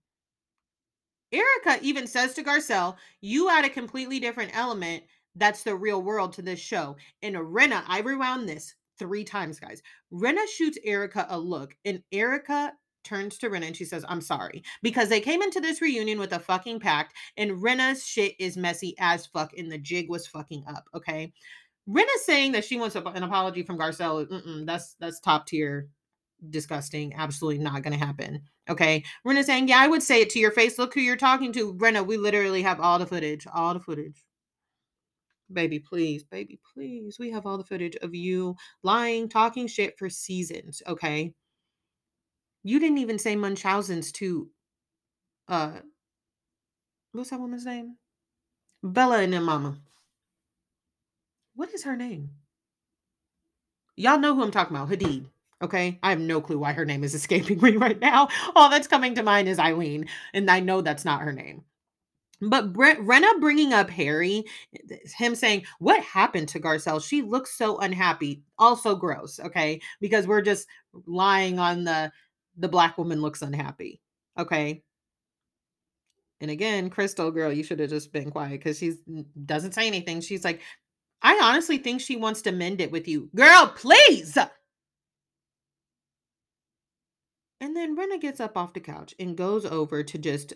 Erika even says to Garcelle, you add a completely different element that's the real world to this show. And Rinna, I rewound this three times, guys. Rinna shoots Erika a look, and Erika turns to Rinna and she says, I'm sorry. Because they came into this reunion with a fucking pact, and Rinna's shit is messy as fuck, and the jig was fucking up. Okay. Rinna saying that she wants an apology from Garcelle. Uh, that's that's top tier disgusting. Absolutely not going to happen. Okay. Rinna saying, Yeah, I would say it to your face. Look who you're talking to. Rinna, we literally have all the footage. All the footage. Baby, please, baby, please. We have all the footage of you lying, talking shit for seasons. Okay. You didn't even say Munchausen's to uh what's that woman's name? Bella and their mama. What is her name? Y'all know who I'm talking about. Hadid. Okay. I have no clue why her name is escaping me right now. All that's coming to mind is Eileen. And I know that's not her name. But Brent, Rinna bringing up Harry, him saying, What happened to Garcelle? She looks so unhappy. Also gross. Okay. Because we're just lying on the the black woman looks unhappy. Okay. And again, Crystal girl, you should have just been quiet because she doesn't say anything. She's like, I honestly think she wants to mend it with you. Girl, please. And then Rinna gets up off the couch and goes over to just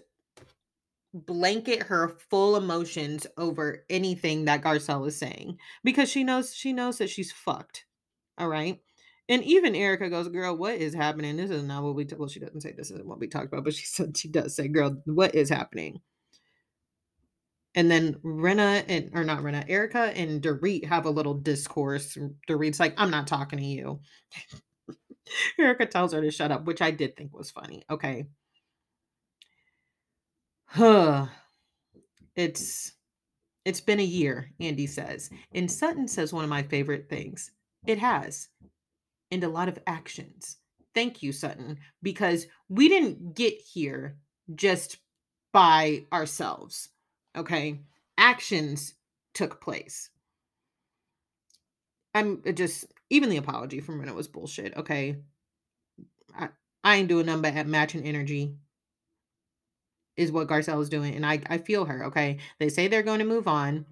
blanket her full emotions over anything that Garcelle is saying because she knows she knows that she's fucked. All right. And even Erika goes, Girl, what is happening? This is not what we, t-. well, she doesn't say this isn't what we talked about, but she said she does say, Girl, what is happening? And then Rinna and, or not Rinna, Erika and Dorit have a little discourse. Dorit's like, I'm not talking to you. Erika tells her to shut up, which I did think was funny. Okay. Huh. It's it's been a year, Andy says. And Sutton says one of my favorite things. It has and a lot of actions. Thank you, Sutton, because we didn't get here just by ourselves. Okay. Actions took place. I'm uh, just, even the apology from Rinna was bullshit. Okay. I, I ain't doing nothing but matching energy is what Garcelle is doing. And I, I feel her. Okay. They say they're going to move on.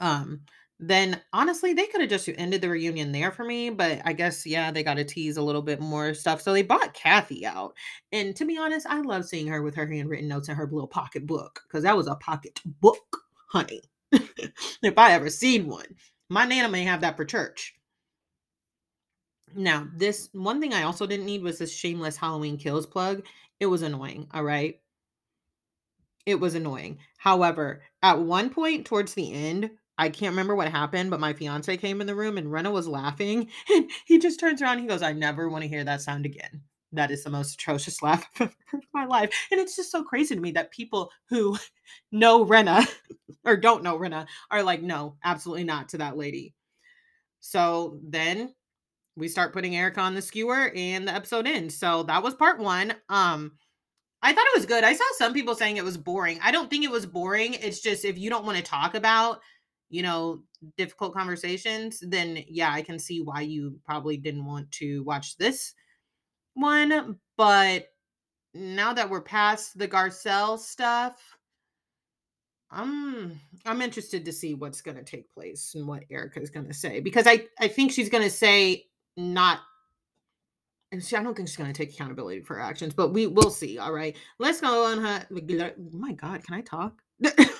Um, then honestly, they could have just ended the reunion there for me. But I guess, yeah, they got to tease a little bit more stuff. So they bought Kathy out. And to be honest, I love seeing her with her handwritten notes in her little pocket book because that was a pocket book, honey. if I ever seen one, my nana may have that for church. Now, this one thing I also didn't need was this shameless Halloween kills plug. It was annoying. All right. It was annoying. However, at one point towards the end, I can't remember what happened, but my fiance came in the room and Rinna was laughing. And he just turns around. he goes, I never want to hear that sound again. That is the most atrocious laugh I've ever heard in my life. And it's just so crazy to me that people who know Rinna or don't know Rinna are like, no, absolutely not to that lady. So then we start putting Erika on the skewer and the episode ends. So that was part one. Um, I thought it was good. I saw some people saying it was boring. I don't think it was boring. It's just if you don't want to talk about you know, difficult conversations, then yeah, I can see why you probably didn't want to watch this one. But now that we're past the Garcelle stuff, I'm I'm interested to see what's going to take place and what Erika is going to say because I I think she's going to say not and she, I don't think she's going to take accountability for her actions, but we will see. All right, let's go on her. My God, can I talk?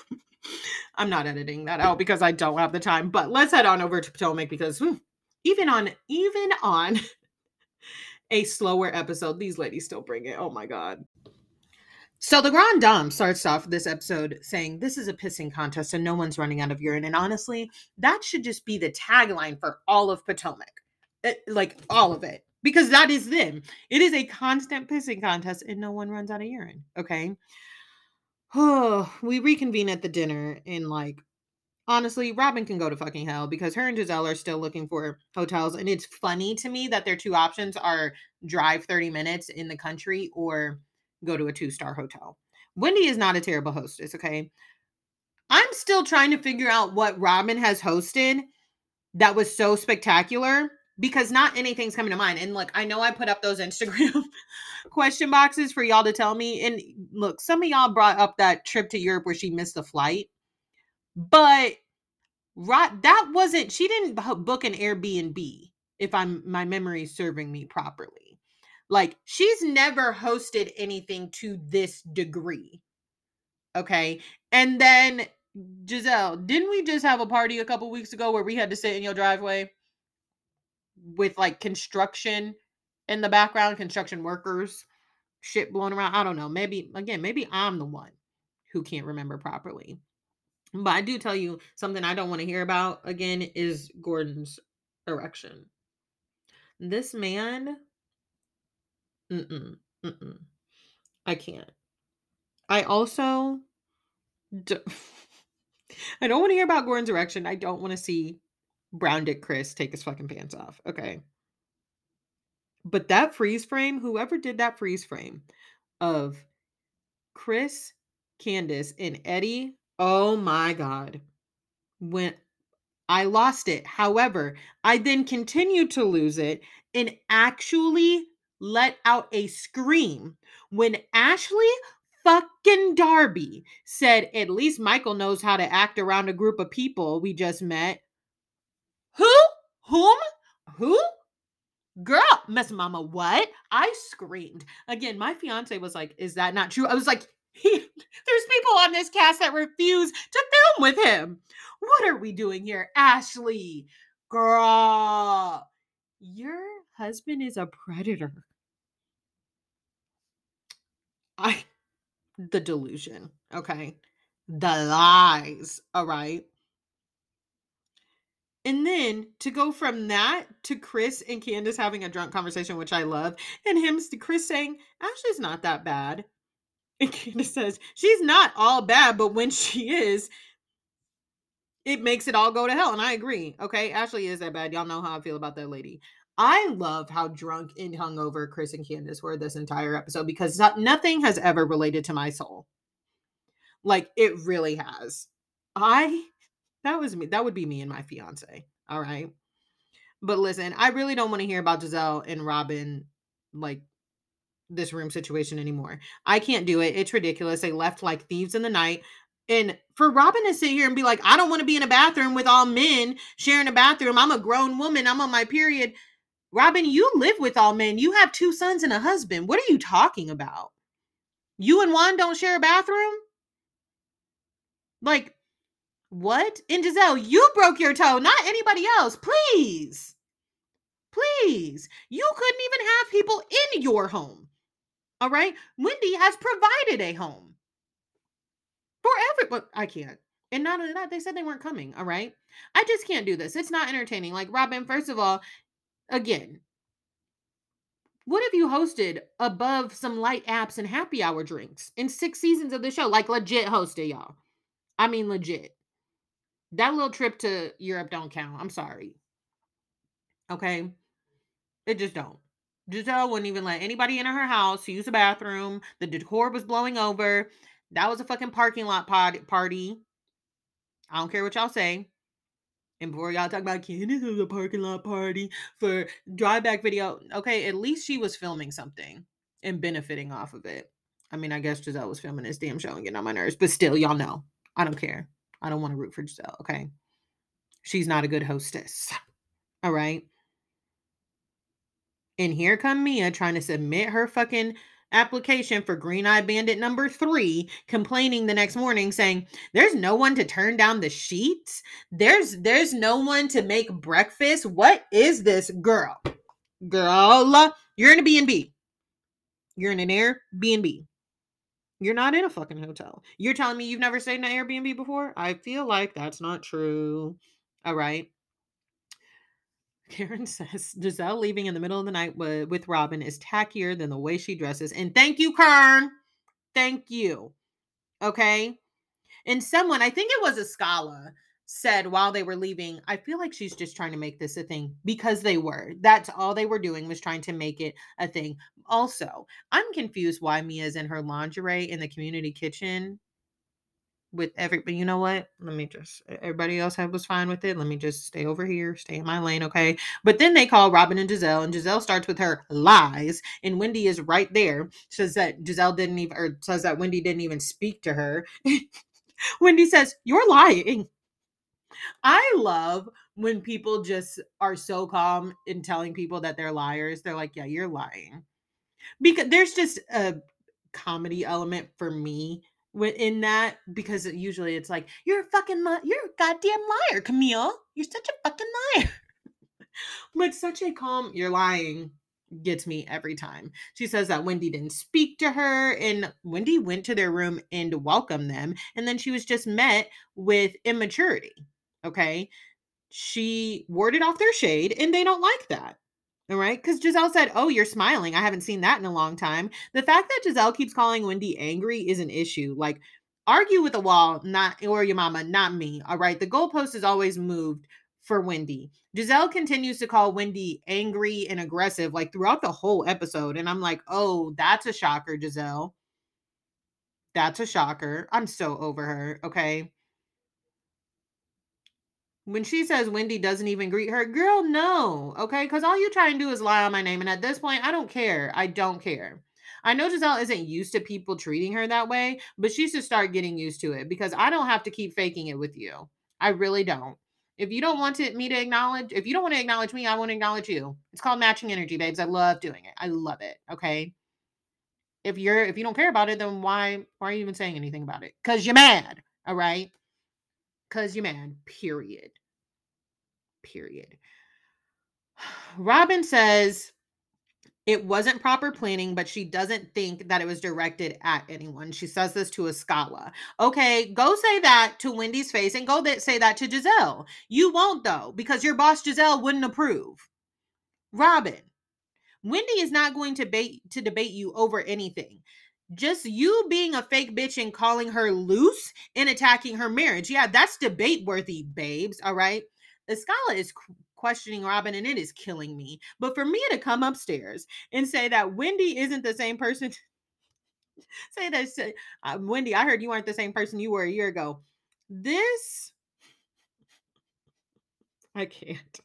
I'm not editing that out because I don't have the time. But let's head on over to Potomac because whew, even on even on a slower episode, these ladies still bring it. Oh my god. So the Grand Dame starts off this episode saying this is a pissing contest and no one's running out of urine. And honestly, that should just be the tagline for all of Potomac. It, like all of it. Because that is them. It is a constant pissing contest and no one runs out of urine. Okay. Oh, we reconvene at the dinner and like honestly, Robyn can go to fucking hell because her and Gizelle are still looking for hotels. And it's funny to me that their two options are drive 30 minutes in the country or go to a two star hotel. Wendy is not a terrible hostess, okay? I'm still trying to figure out what Robyn has hosted that was so spectacular because not anything's coming to mind. And look, I know I put up those Instagram question boxes for y'all to tell me. And look, some of y'all brought up that trip to Europe where she missed the flight, but right, that wasn't, she didn't book an Airbnb. if I'm my memory serving me properly. Like she's never hosted anything to this degree. Okay. And then Gizelle, didn't we just have a party a couple weeks ago where we had to sit in your driveway with like construction in the background, construction workers, shit blowing around? I don't know. Maybe again, maybe I'm the one who can't remember properly. But I do tell you something I don't want to hear about again is Gordon's erection. This man, mm-mm, mm-mm. I can't. I also, I don't want to hear about Gordon's erection. I don't want to see Brown Dick Chris take his fucking pants off. Okay. But that freeze frame, whoever did that freeze frame of Chris, Candace, and Eddie Oh my God. When I lost it. However, I then continued to lose it and actually let out a scream when Ashley fucking Darby said, At least Michael knows how to act around a group of people we just met. Who? Whom? Who? Girl, Miss Mama, what? I screamed. Again, my fiance was like, Is that not true? I was like, he, there's people on this cast that refuse to film with him. What are we doing here, Ashley? Girl, your husband is a predator. I, the delusion, okay? The lies, all right? And then to go from that to Chris and Candace having a drunk conversation, which I love, and him, to Chris saying, Ashley's not that bad. And Candace says, She's not all bad, but when she is, it makes it all go to hell. And I agree. Okay. Ashley is that bad. Y'all know how I feel about that lady. I love how drunk and hungover Chris and Candace were this entire episode because nothing has ever related to my soul. Like it really has. I, that was me. That would be me and my fiance. All right. But listen, I really don't want to hear about Gizelle and Robyn like this room situation anymore. I can't do it. It's ridiculous. They left like thieves in the night. And for Robyn to sit here and be like, I don't want to be in a bathroom with all men sharing a bathroom. I'm a grown woman. I'm on my period. Robyn, you live with all men. You have two sons and a husband. What are you talking about? You and Juan don't share a bathroom? Like, what? And Gizelle, you broke your toe, not anybody else. Please. Please. You couldn't even have people in your home. All right. Wendy has provided a home for everyone. I can't. And not only that, they said they weren't coming. All right. I just can't do this. It's not entertaining. Like, Robyn, first of all, again, what have you hosted above some light apps and happy hour drinks in six seasons of the show? Like, legit hosted, y'all. I mean, legit. That little trip to Europe don't count. I'm sorry. Okay. It just don't. Gizelle wouldn't even let anybody into her house to use the bathroom. The decor was blowing over. That was a fucking parking lot pod- party. I don't care what y'all say. And before y'all talk about Candace was a parking lot party for drive back video, okay, at least she was filming something and benefiting off of it. I mean, I guess Gizelle was filming this damn show and getting on my nerves, but still, y'all know. I don't care. I don't want to root for Gizelle, okay? She's not a good hostess. All right. And here come Mia trying to submit her fucking application for Green Eye Bandit number three, complaining the next morning saying, There's no one to turn down the sheets. There's there's no one to make breakfast. What is this girl? Girl, you're in a B&B. You're in an Airbnb. You're not in a fucking hotel. You're telling me you've never stayed in an Airbnb before? I feel like that's not true. All right. Karen says Gizelle leaving in the middle of the night with, Robyn is tackier than the way she dresses. And thank you, Karen. Thank you. Okay. And someone, I think it was Askale, said while they were leaving, I feel like she's just trying to make this a thing because they were. That's all they were doing was trying to make it a thing. Also, I'm confused why Mia's in her lingerie in the community kitchen with everybody. You know what? Let me just. Everybody else was fine with it. Let me just stay over here, stay in my lane, okay? But then they call Robyn and Gizelle, and Gizelle starts with her lies, and Wendy is right there. Says that Gizelle didn't even, or says that Wendy didn't even speak to her. Wendy says, "You're lying." I love when people just are so calm in telling people that they're liars. They're like, yeah, you're lying. Because there's just a comedy element for me in that because usually it's like you're a fucking li- you're a goddamn liar camille you're such a fucking liar but such a calm you're lying gets me every time she says that wendy didn't speak to her and wendy went to their room and welcomed them and then she was just met with immaturity okay she warded off their shade and they don't like that all right. Because Gizelle said, Oh, you're smiling. I haven't seen that in a long time. The fact that Gizelle keeps calling Wendy angry is an issue. Like, argue with the wall, not or your mama, not me. All right. The goalpost is always moved for Wendy. Gizelle continues to call Wendy angry and aggressive, like throughout the whole episode. And I'm like, oh, that's a shocker, Gizelle. That's a shocker. I'm so over her. Okay when she says Wendy doesn't even greet her, girl, no. Okay. Cause all you try and do is lie on my name. And at this point, I don't care. I don't care. I know Gizelle isn't used to people treating her that way, but she should start getting used to it because I don't have to keep faking it with you. I really don't. If you don't want to, me to acknowledge, if you don't want to acknowledge me, I won't acknowledge you. It's called matching energy, babes. I love doing it. I love it. Okay. If you're if you don't care about it, then why why are you even saying anything about it? Because you're mad. All right. Because you're mad. Period period. Robyn says it wasn't proper planning, but she doesn't think that it was directed at anyone. She says this to Askale. Okay, go say that to Wendy's face and go say that to Gizelle. You won't, though, because your boss Gizelle wouldn't approve. Robyn, Wendy is not going to, bait, to debate you over anything. Just you being a fake bitch and calling her loose and attacking her marriage. Yeah, that's debate worthy, babes. All right. Askale is questioning Robyn and it is killing me. But for me to come upstairs and say that Wendy isn't the same person, say that, say, uh, Wendy, I heard you weren't the same person you were a year ago. This, I can't.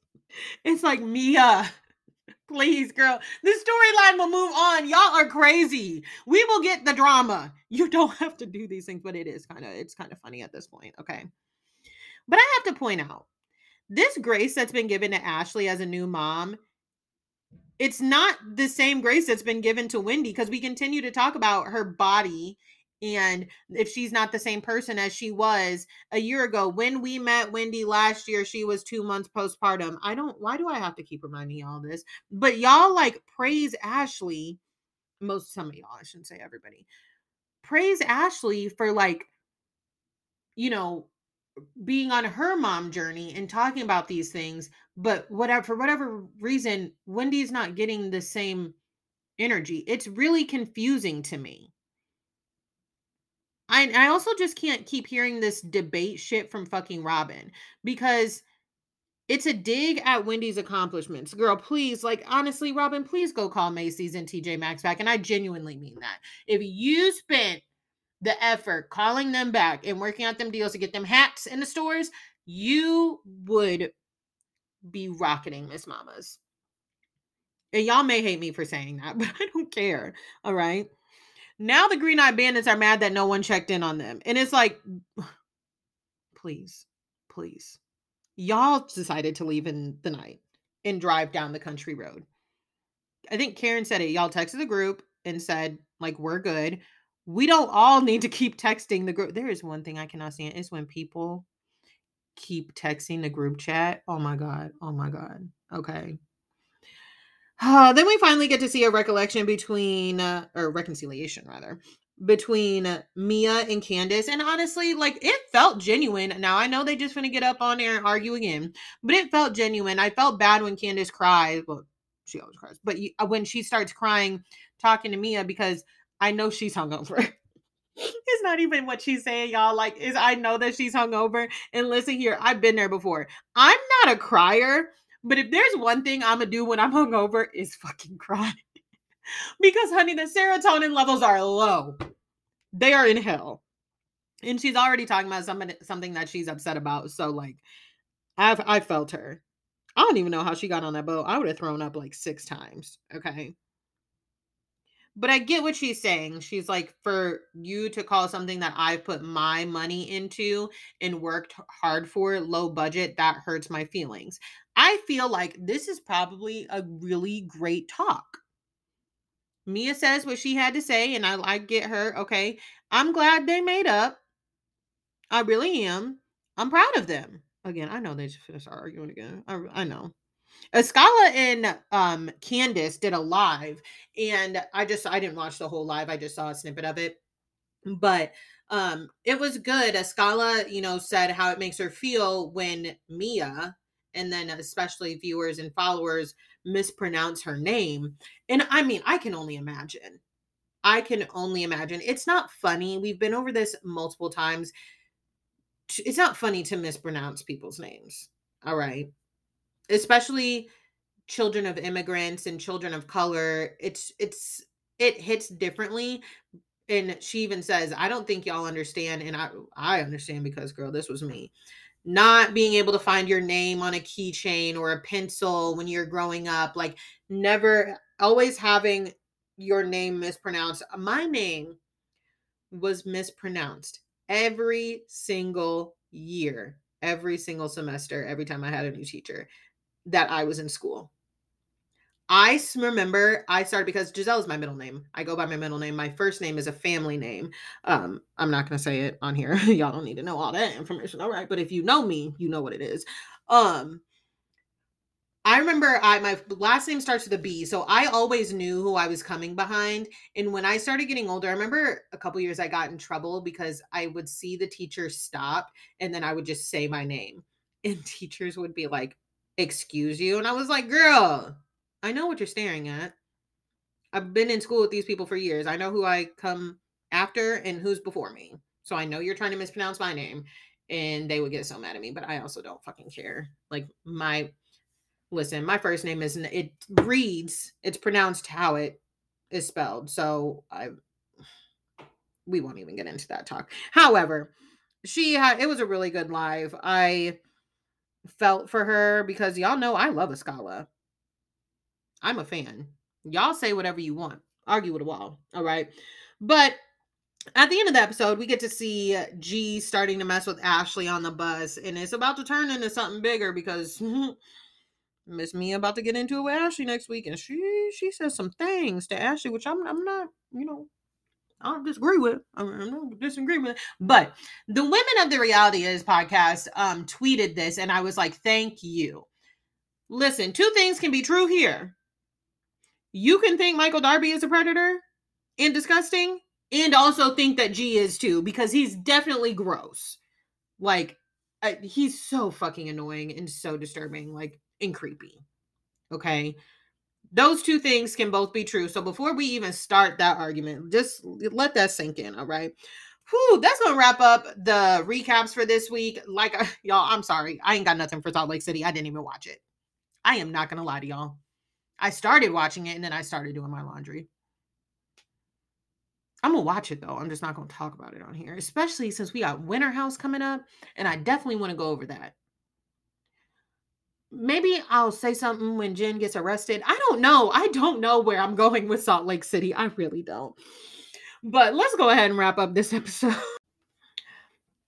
It's like Mia. Please, girl. The storyline will move on. Y'all are crazy. We will get the drama. You don't have to do these things, but it is kind of it's kind of funny at this point. Okay. But I have to point out this grace that's been given to Ashley as a new mom, it's not the same grace that's been given to Wendy because we continue to talk about her body and if she's not the same person as she was a year ago. When we met wendy last year she was two months postpartum. I don't why do i have to keep reminding y'all this? But y'all like praise ashley most some of y'all i shouldn't say everybody praise ashley for like you know being on her mom journey and talking about these things but whatever for whatever reason wendy's not getting the same energy it's really confusing to me i i also just can't keep hearing this debate shit from fucking robyn because it's a dig at Wendy's accomplishments. Girl, please, like, honestly, robyn please go call Macy's and TJ Maxx back. And I genuinely mean that. If you spent the effort calling them back and working out them deals to get them hats in the stores, you would be rocketing Miss Mamas. And y'all may hate me for saying that, but I don't care. All right. Now the Green Eye Bandits are mad that no one checked in on them. And it's like, please, please. Y'all decided to leave in the night and drive down the country road. I think Karen said it. Y'all texted the group and said, like, we're good we don't all need to keep texting the group. There is one thing I cannot stand is when people keep texting the group chat. Oh my God. Oh my God. Okay. Uh, then we finally get to see a recollection between, uh, or reconciliation rather, between Mia and Candace. And honestly, like it felt genuine. Now I know they just gonna get up on there and argue again, but it felt genuine. I felt bad when Candace cried. Well, she always cries, but you, uh, when she starts crying, talking to Mia because I know she's hungover. it's not even what she's saying, y'all. Like, is I know that she's hungover. And listen here, I've been there before. I'm not a crier, but if there's one thing I'm gonna do when I'm hungover, is fucking cry. because, honey, the serotonin levels are low. They are in hell. And she's already talking about something something that she's upset about. So, like, I've I felt her. I don't even know how she got on that boat. I would have thrown up like six times. Okay. But I get what she's saying. She's like, for you to call something that I've put my money into and worked hard for low budget, that hurts my feelings. I feel like this is probably a really great talk. Mia says what she had to say, and I, I get her. Okay. I'm glad they made up. I really am. I'm proud of them. Again, I know they just finished arguing again. I, I know. Askale and um Candace did a live, and I just I didn't watch the whole live. I just saw a snippet of it, but um it was good. Askale, you know, said how it makes her feel when Mia and then especially viewers and followers mispronounce her name. And I mean, I can only imagine. I can only imagine. It's not funny. We've been over this multiple times. It's not funny to mispronounce people's names. All right especially children of immigrants and children of color it's it's it hits differently and she even says i don't think y'all understand and i i understand because girl this was me. Not being able to find your name on a keychain or a pencil when you're growing up like never always having your name mispronounced. My name was mispronounced every single year every single semester every time i had a new teacher that I was in school. I remember I started because Giselle is my middle name. I go by my middle name. My first name is a family name. Um, I'm not gonna say it on here. Y'all don't need to know all that information. All right, but if you know me, you know what it is. Um, I remember I my last name starts with a B, so I always knew who I was coming behind. And when I started getting older, I remember a couple years I got in trouble because I would see the teacher stop and then I would just say my name. And teachers would be like, excuse you. And I was like, girl, I know what you're staring at. I've been in school with these people for years. I know who I come after and who's before me. So I know you're trying to mispronounce my name. And they would get so mad at me, but I also don't fucking care. Like my listen, my first name isn't it reads, it's pronounced how it is spelled. So I we won't even get into that talk. However, she had it was a really good live. I felt for her because y'all know I love Askale. I'm a fan. Y'all say whatever you want. Argue with a wall. All right. But at the end of the episode, we get to see G starting to mess with Ashley on the bus, and it's about to turn into something bigger because Miss Mia about to get into it with Ashley next week, and she she says some things to Ashley, which I'm I'm not you know I don't disagree with. I don't disagree with. But the Women of the Reality Is podcast um tweeted this, and I was like, "Thank you." Listen, two things can be true here. You can think Michael Darby is a predator and disgusting, and also think that G is too, because he's definitely gross. Like, uh, he's so fucking annoying and so disturbing, like, and creepy. Okay. Those two things can both be true. So before we even start that argument, just let that sink in. All right. Whew, that's gonna wrap up the recaps for this week. Like y'all, I'm sorry, I ain't got nothing for Salt Lake City. I didn't even watch it. I am not gonna lie to y'all. I started watching it and then I started doing my laundry. I'm gonna watch it though. I'm just not gonna talk about it on here, especially since we got Winter House coming up, and I definitely want to go over that maybe I'll say something when Jen gets arrested. I don't know. I don't know where I'm going with Salt Lake City. I really don't. But let's go ahead and wrap up this episode.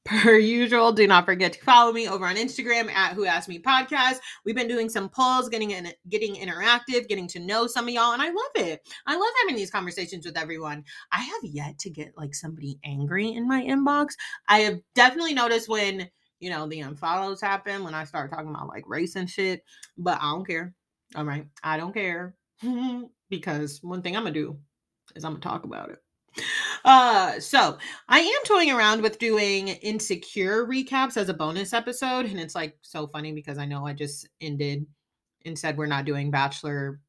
Per usual, do not forget to follow me over on Instagram at Who Asked Me Podcast. We've been doing some polls, getting in, getting interactive, getting to know some of y'all, and I love it. I love having these conversations with everyone. I have yet to get like somebody angry in my inbox. I have definitely noticed when you know, the unfollows happen when I start talking about like race and shit. But I don't care. All right. I don't care. because one thing I'm gonna do is I'm gonna talk about it. Uh so I am toying around with doing insecure recaps as a bonus episode, and it's like so funny because I know I just ended and said we're not doing bachelor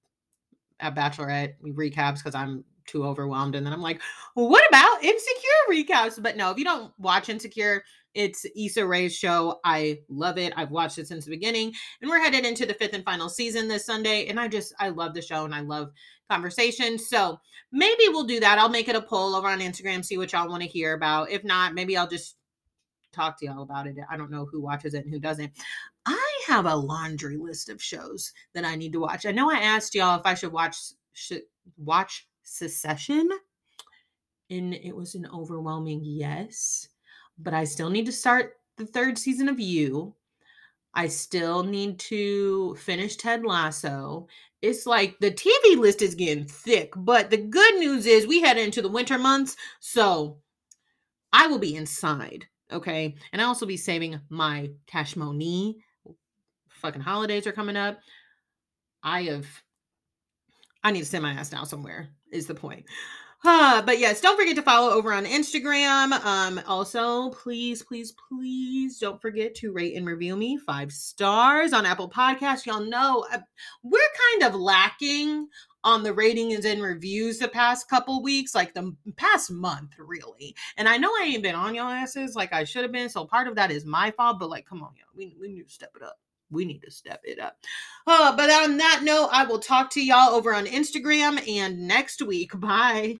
at bachelorette recaps because I'm too overwhelmed. And then I'm like, well, what about insecure recaps? But no, if you don't watch Insecure, it's Issa Rae's show. I love it. I've watched it since the beginning. And we're headed into the fifth and final season this Sunday. And I just, I love the show and I love conversation. So maybe we'll do that. I'll make it a poll over on Instagram, see what y'all want to hear about. If not, maybe I'll just talk to y'all about it. I don't know who watches it and who doesn't. I have a laundry list of shows that I need to watch. I know I asked y'all if I should watch should watch Succession And it was an overwhelming yes. But I still need to start the third season of You. I still need to finish Ted Lasso. It's like the TV list is getting thick, but the good news is we head into the winter months. So I will be inside. Okay. And I'll also be saving my cash money. Fucking holidays are coming up. I have, I need to send my ass down somewhere, is the point. Uh, but yes, don't forget to follow over on Instagram. Um, also, please, please, please don't forget to rate and review me five stars on Apple Podcasts. Y'all know uh, we're kind of lacking on the ratings and reviews the past couple weeks, like the past month, really. And I know I ain't been on y'all asses like I should have been. So part of that is my fault, but like, come on, y'all. We, we need to step it up. We need to step it up. Uh, but on that note, I will talk to y'all over on Instagram and next week. Bye.